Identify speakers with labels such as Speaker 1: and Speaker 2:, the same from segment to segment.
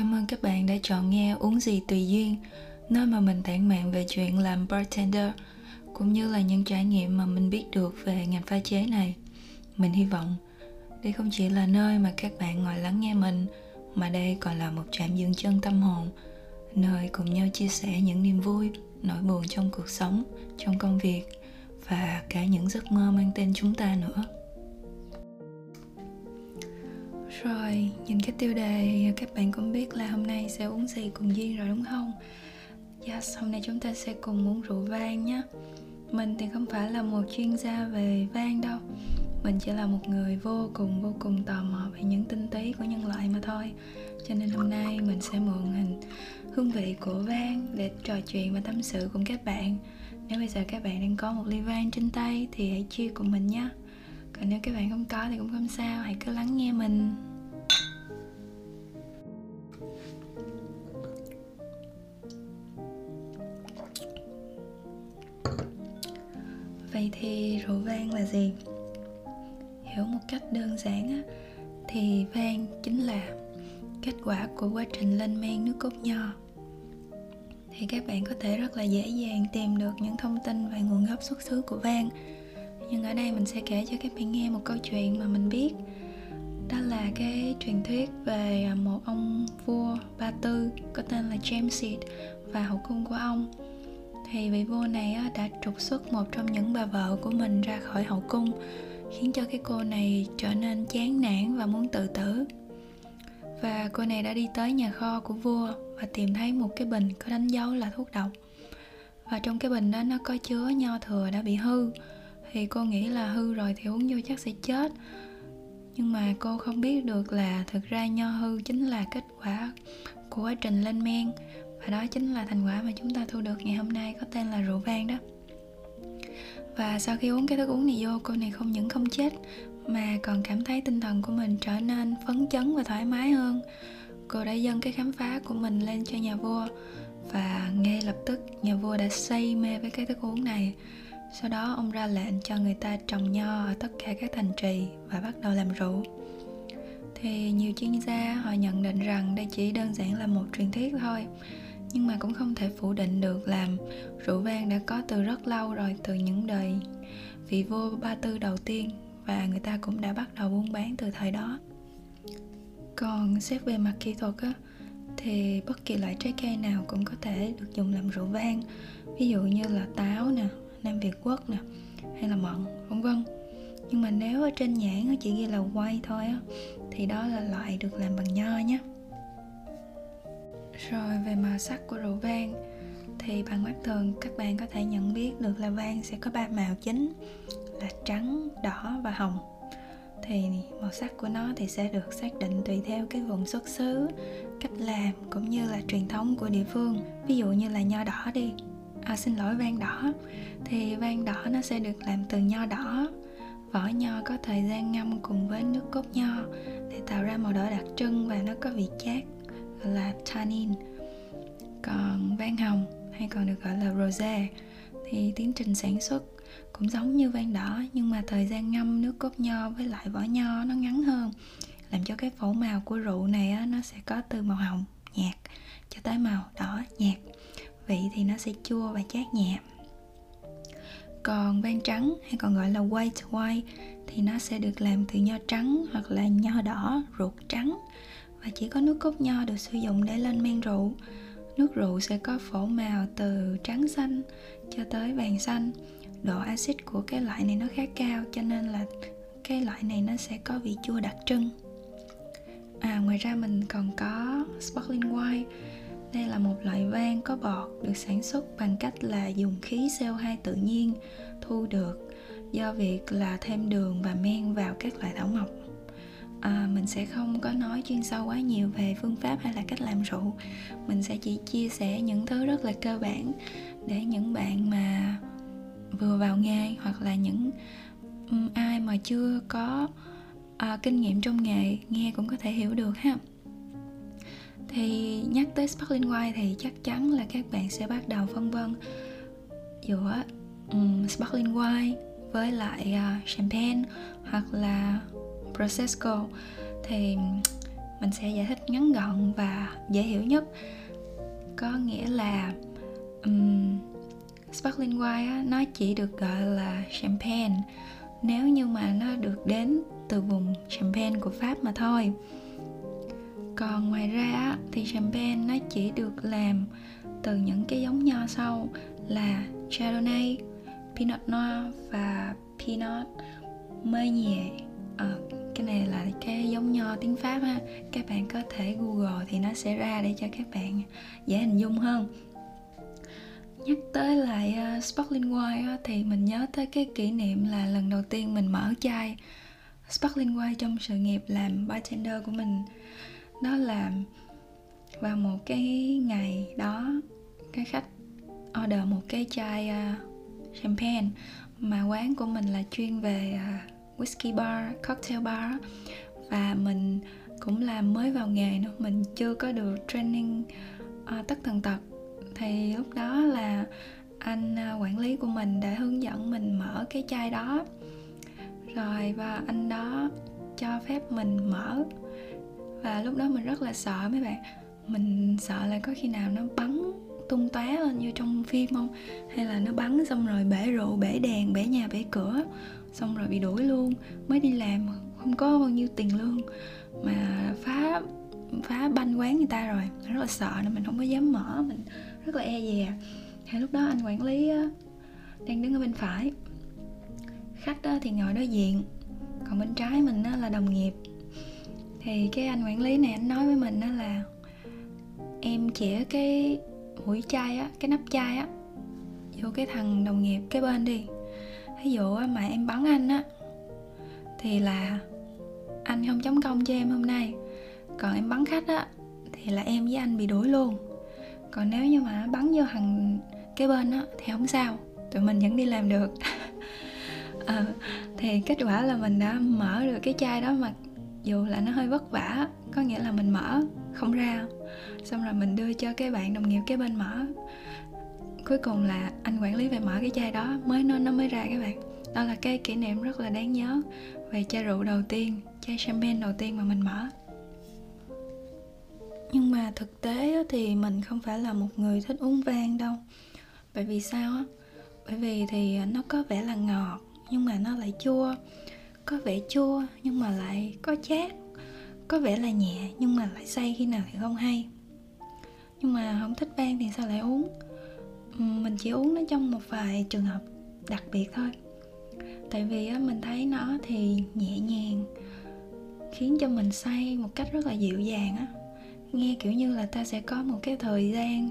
Speaker 1: Cảm ơn các bạn đã chọn nghe Uống gì tùy duyên, nơi mà mình tản mạn về chuyện làm bartender, cũng như là những trải nghiệm mà mình biết được về ngành pha chế này. Mình hy vọng đây không chỉ là nơi mà các bạn ngồi lắng nghe mình, mà đây còn là một trạm dừng chân tâm hồn, nơi cùng nhau chia sẻ những niềm vui, nỗi buồn trong cuộc sống, trong công việc và cả những giấc mơ mang tên chúng ta nữa. Rồi, nhìn cái tiêu đề các bạn cũng biết là hôm nay sẽ uống gì cùng Duyên rồi đúng không? Yes, hôm nay chúng ta sẽ cùng uống rượu vang nhé. Mình thì không phải là một chuyên gia về vang đâu. Mình chỉ là một người vô cùng vô cùng tò mò về những tinh túy của nhân loại mà thôi. Cho nên hôm nay mình sẽ mượn hình hương vị của vang để trò chuyện và tâm sự cùng các bạn. Nếu bây giờ các bạn đang có một ly vang trên tay thì hãy chia cùng mình nhé. Còn nếu các bạn không có thì cũng không sao, hãy cứ lắng nghe mình. Vậy thì rượu vang là gì? Hiểu một cách đơn giản á, thì vang chính là kết quả của quá trình lên men nước cốt nho. Thì các bạn có thể rất là dễ dàng tìm được những thông tin về nguồn gốc xuất xứ của vang. Nhưng ở đây mình sẽ kể cho các bạn nghe một câu chuyện mà mình biết. Đó là cái truyền thuyết về à, một ông vua ba tư có tên là James Seed và hậu cung của ông thì vị vua này đã trục xuất một trong những bà vợ của mình ra khỏi hậu cung, khiến cho cái cô này trở nên chán nản và muốn tự tử. Và cô này đã đi tới nhà kho của vua và tìm thấy một cái bình có đánh dấu là thuốc độc. Và trong cái bình đó nó có chứa nho thừa đã bị hư. Thì cô nghĩ là hư rồi thì uống vô chắc sẽ chết. Nhưng mà cô không biết được là thực ra nho hư chính là kết quả của quá trình lên men và đó chính là thành quả mà chúng ta thu được ngày hôm nay có tên là rượu vang đó. Và sau khi uống cái thức uống này vô, cô này không những không chết, mà còn cảm thấy tinh thần của mình trở nên phấn chấn và thoải mái hơn. Cô đã dâng cái khám phá của mình lên cho nhà vua, và ngay lập tức nhà vua đã say mê với cái thức uống này. Sau đó, ông ra lệnh cho người ta trồng nho ở tất cả các thành trì và bắt đầu làm rượu. Thì nhiều chuyên gia họ nhận định rằng đây chỉ đơn giản là một truyền thuyết thôi nhưng mà cũng không thể phủ định được làm rượu vang đã có từ rất lâu rồi, từ những đời vị vua ba tư đầu tiên, và người ta cũng đã bắt đầu buôn bán từ thời đó. Còn xét về mặt kỹ thuật á, thì bất kỳ loại trái cây nào cũng có thể được dùng làm rượu vang. Ví dụ như là táo nè, nam việt quốc nè, hay là mận, vân vân. Nhưng mà nếu ở trên nhãn chỉ ghi là quay thôi á, thì đó là loại được làm bằng nho nhé rồi về màu sắc của rượu vang thì bằng mắt thường các bạn có thể nhận biết được là vang sẽ có ba màu chính là trắng, đỏ và hồng. Thì màu sắc của nó thì sẽ được xác định tùy theo cái vùng xuất xứ, cách làm cũng như là truyền thống của địa phương. Ví dụ như là nho đỏ đi, à, xin lỗi vang đỏ. Thì vang đỏ nó sẽ được làm từ nho đỏ. Vỏ nho có thời gian ngâm cùng với nước cốt nho để tạo ra màu đỏ đặc trưng và nó có vị chát gọi là tannin còn vang hồng hay còn được gọi là rosé. Thì tiến trình sản xuất cũng giống như vang đỏ nhưng mà thời gian ngâm nước cốt nho với lại vỏ nho nó ngắn hơn làm cho cái phổ màu của rượu này á, nó sẽ có từ màu hồng nhạt cho tới màu đỏ nhạt. Vị thì nó sẽ chua và chát nhẹ. Còn vang trắng hay còn gọi là white wine thì nó sẽ được làm từ nho trắng hoặc là nho đỏ ruột trắng và chỉ có nước cốt nho được sử dụng để lên men rượu. Nước rượu sẽ có phổ màu từ trắng xanh cho tới vàng xanh. Độ axit của cái loại này nó khá cao, cho nên là cái loại này nó sẽ có vị chua đặc trưng. À ngoài ra mình còn có sparkling wine. Đây là một loại vang có bọt được sản xuất bằng cách là dùng khí CO2 tự nhiên thu được do việc là thêm đường và men vào các loại thảo mộc à, mình sẽ không có nói chuyên sâu quá nhiều về phương pháp hay là cách làm rượu. Mình sẽ chỉ chia sẻ những thứ rất là cơ bản để những bạn mà vừa vào nghề hoặc là những ai mà chưa có à, kinh nghiệm trong nghề nghe cũng có thể hiểu được ha. Thì nhắc tới sparkling wine thì chắc chắn là các bạn sẽ bắt đầu phân vân giữa um, sparkling wine với lại uh, champagne hoặc là prosecco thì mình sẽ giải thích ngắn gọn và dễ hiểu nhất. Có nghĩa là um, sparkling wine á, nó chỉ được gọi là champagne. Nếu như mà nó được đến từ vùng champagne của pháp mà thôi. Còn ngoài ra thì champagne nó chỉ được làm từ những cái giống nho sau là chardonnay pinot noir và pinot meunier. À, cái này là cái giống nho tiếng pháp ha. Các bạn có thể google thì nó sẽ ra để cho các bạn dễ hình dung hơn. Nhắc tới lại uh, sparkling wine uh, thì mình nhớ tới cái kỷ niệm là lần đầu tiên mình mở chai sparkling wine trong sự nghiệp làm bartender của mình. Đó là vào một cái ngày đó cái khách order một cái chai uh, champagne mà quán của mình là chuyên về uh, whisky bar cocktail bar và mình cũng là mới vào nghề nữa. Mình chưa có được training uh, tất tần tật. Thì lúc đó là anh uh, quản lý của mình đã hướng dẫn mình mở cái chai đó. Rồi và anh đó cho phép mình mở. Và lúc đó mình rất là sợ mấy bạn. Mình sợ là có khi nào nó bắn tung tóe lên như trong phim không? Hay là nó bắn xong rồi bể rượu bể đèn bể nhà bể cửa? Xong rồi bị đuổi luôn. Mới đi làm, không có bao nhiêu tiền lương. Mà phá phá banh quán người ta rồi. Rất là sợ nên mình không có dám mở. Mình rất là e dè. Thì lúc đó anh quản lý đang đứng ở bên phải. Khách thì ngồi đối diện. Còn bên trái mình đó là đồng nghiệp. Thì cái anh quản lý này, anh nói với mình đó là em chĩa cái mũi chai á, cái nắp chai á, vô cái thằng đồng nghiệp cái bên đi ví dụ mà em bắn anh á thì là anh không chấm công cho em hôm nay. Còn em bắn khách á thì là em với anh bị đuổi luôn. Còn nếu như mà bắn vô hằng cái bên á thì không sao tụi mình vẫn đi làm được. À, thì kết quả là mình đã mở được cái chai đó mà dù là nó hơi vất vả có nghĩa là mình mở không ra. Xong rồi mình đưa cho cái bạn đồng nghiệp cái bên mở cuối cùng là anh quản lý về mở cái chai đó, mới nó nó mới ra các bạn. Đó là cái kỷ niệm rất là đáng nhớ về chai rượu đầu tiên, chai champagne đầu tiên mà mình mở. Nhưng mà thực tế thì mình không phải là một người thích uống vang đâu. Bởi vì sao á? Bởi vì thì nó có vẻ là ngọt, nhưng mà nó lại chua. Có vẻ chua, nhưng mà lại có chát. Có vẻ là nhẹ, nhưng mà lại say khi nào thì không hay. Nhưng mà không thích vang thì sao lại uống? Ừ, mình chỉ uống nó trong một vài trường hợp đặc biệt thôi. Tại vì á, mình thấy nó thì nhẹ nhàng khiến cho mình say một cách rất là dịu dàng á. Nghe kiểu như là ta sẽ có một cái thời gian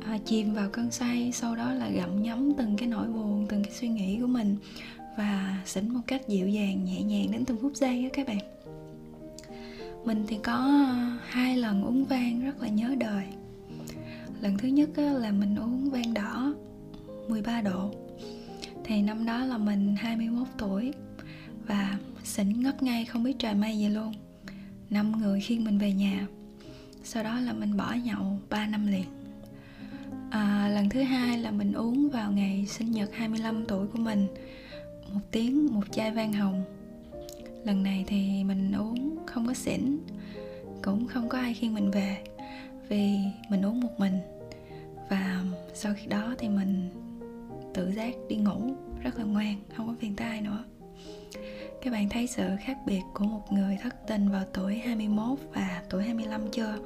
Speaker 1: à, chìm vào cơn say sau đó là gặm nhấm từng cái nỗi buồn từng cái suy nghĩ của mình và xỉn một cách dịu dàng nhẹ nhàng đến từng phút giây á các bạn. Mình thì có à, hai lần uống vang rất là nhớ đời lần thứ nhất là mình uống vang đỏ 13 độ. Thì năm đó là mình 21 tuổi và xỉn ngất ngay không biết trời mây gì luôn. Năm người khiêng mình về nhà. Sau đó là mình bỏ nhậu 3 năm liền. À, lần thứ hai là mình uống vào ngày sinh nhật 25 tuổi của mình. Một tiếng một chai vang hồng. Lần này thì mình uống không có xỉn cũng không có ai khiêng mình về vì mình uống một mình và sau khi đó thì mình tự giác đi ngủ, rất là ngoan, không có phiền tai nữa các bạn thấy sự khác biệt của một người thất tình vào tuổi 21 và tuổi 25 chưa?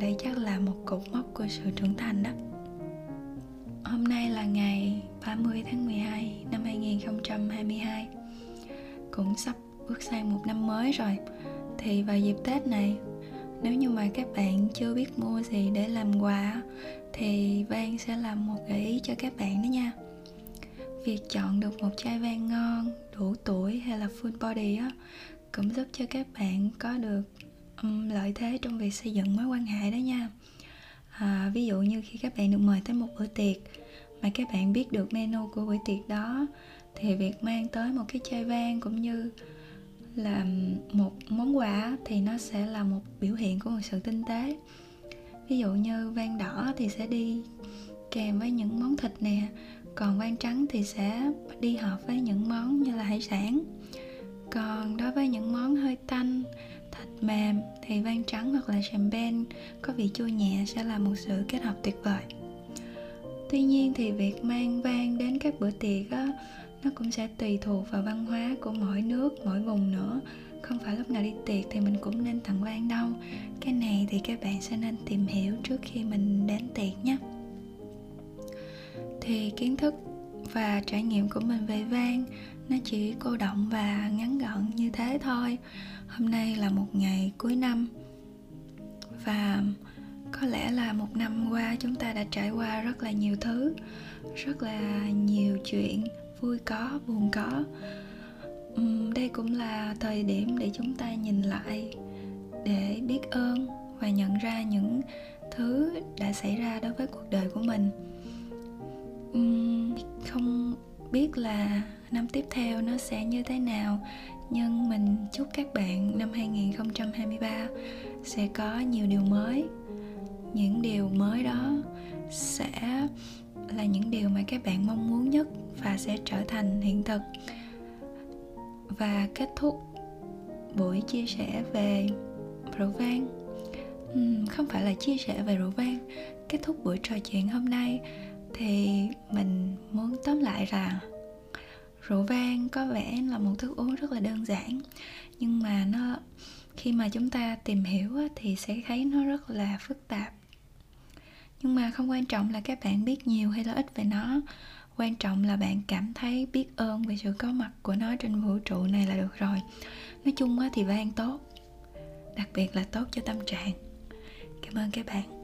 Speaker 1: đây chắc là một cột mốc của sự trưởng thành đó. Hôm nay là ngày 30 tháng 12 năm 2022 Cũng sắp bước sang một năm mới rồi Thì vào dịp Tết này nếu như mà các bạn chưa biết mua gì để làm quà Thì Vang sẽ làm một gợi ý cho các bạn đó nha. Việc chọn được một chai vang ngon, đủ tuổi hay là full body á Cũng giúp cho các bạn có được um, lợi thế trong việc xây dựng mối quan hệ đó nha. À, ví dụ như khi các bạn được mời tới một bữa tiệc mà các bạn biết được menu của bữa tiệc đó thì việc mang tới một cái chai vang cũng như là một món quà thì nó sẽ là một biểu hiện của một sự tinh tế. Ví dụ như vang đỏ thì sẽ đi kèm với những món thịt nè, còn vang trắng thì sẽ đi hợp với những món như là hải sản. Còn đối với những món hơi tanh, thịt mềm thì vang trắng hoặc là champagne có vị chua nhẹ sẽ là một sự kết hợp tuyệt vời. Tuy nhiên thì việc mang vang đến các bữa tiệc á nó cũng sẽ tùy thuộc vào văn hóa của mỗi nước, mỗi vùng nữa. Không phải lúc nào đi tiệc thì mình cũng nên tặng quan đâu. Cái này thì các bạn sẽ nên tìm hiểu trước khi mình đến tiệc nhé. Thì kiến thức và trải nghiệm của mình về vang, nó chỉ cô động và ngắn gọn như thế thôi. Hôm nay là một ngày cuối năm và có lẽ là một năm qua chúng ta đã trải qua rất là nhiều thứ, rất là nhiều chuyện vui có buồn có. Uhm, đây cũng là thời điểm để chúng ta nhìn lại để biết ơn và nhận ra những thứ đã xảy ra đối với cuộc đời của mình. Uhm, không biết là năm tiếp theo nó sẽ như thế nào nhưng mình chúc các bạn năm 2023 sẽ có nhiều điều mới. Những điều mới đó sẽ là những điều mà các bạn mong muốn nhất và sẽ trở thành hiện thực. Và kết thúc buổi chia sẻ về rượu vang. Uhm, không phải là chia sẻ về rượu vang kết thúc buổi trò chuyện hôm nay thì mình muốn tóm lại rằng rượu vang có vẻ là một thức uống rất là đơn giản nhưng mà nó khi mà chúng ta tìm hiểu thì sẽ thấy nó rất là phức tạp nhưng mà không quan trọng là các bạn biết nhiều hay là ít về nó. Quan trọng là bạn cảm thấy biết ơn về sự có mặt của nó trên vũ trụ này là được rồi. Nói chung thì vang tốt. Đặc biệt là tốt cho tâm trạng. Cảm ơn các bạn.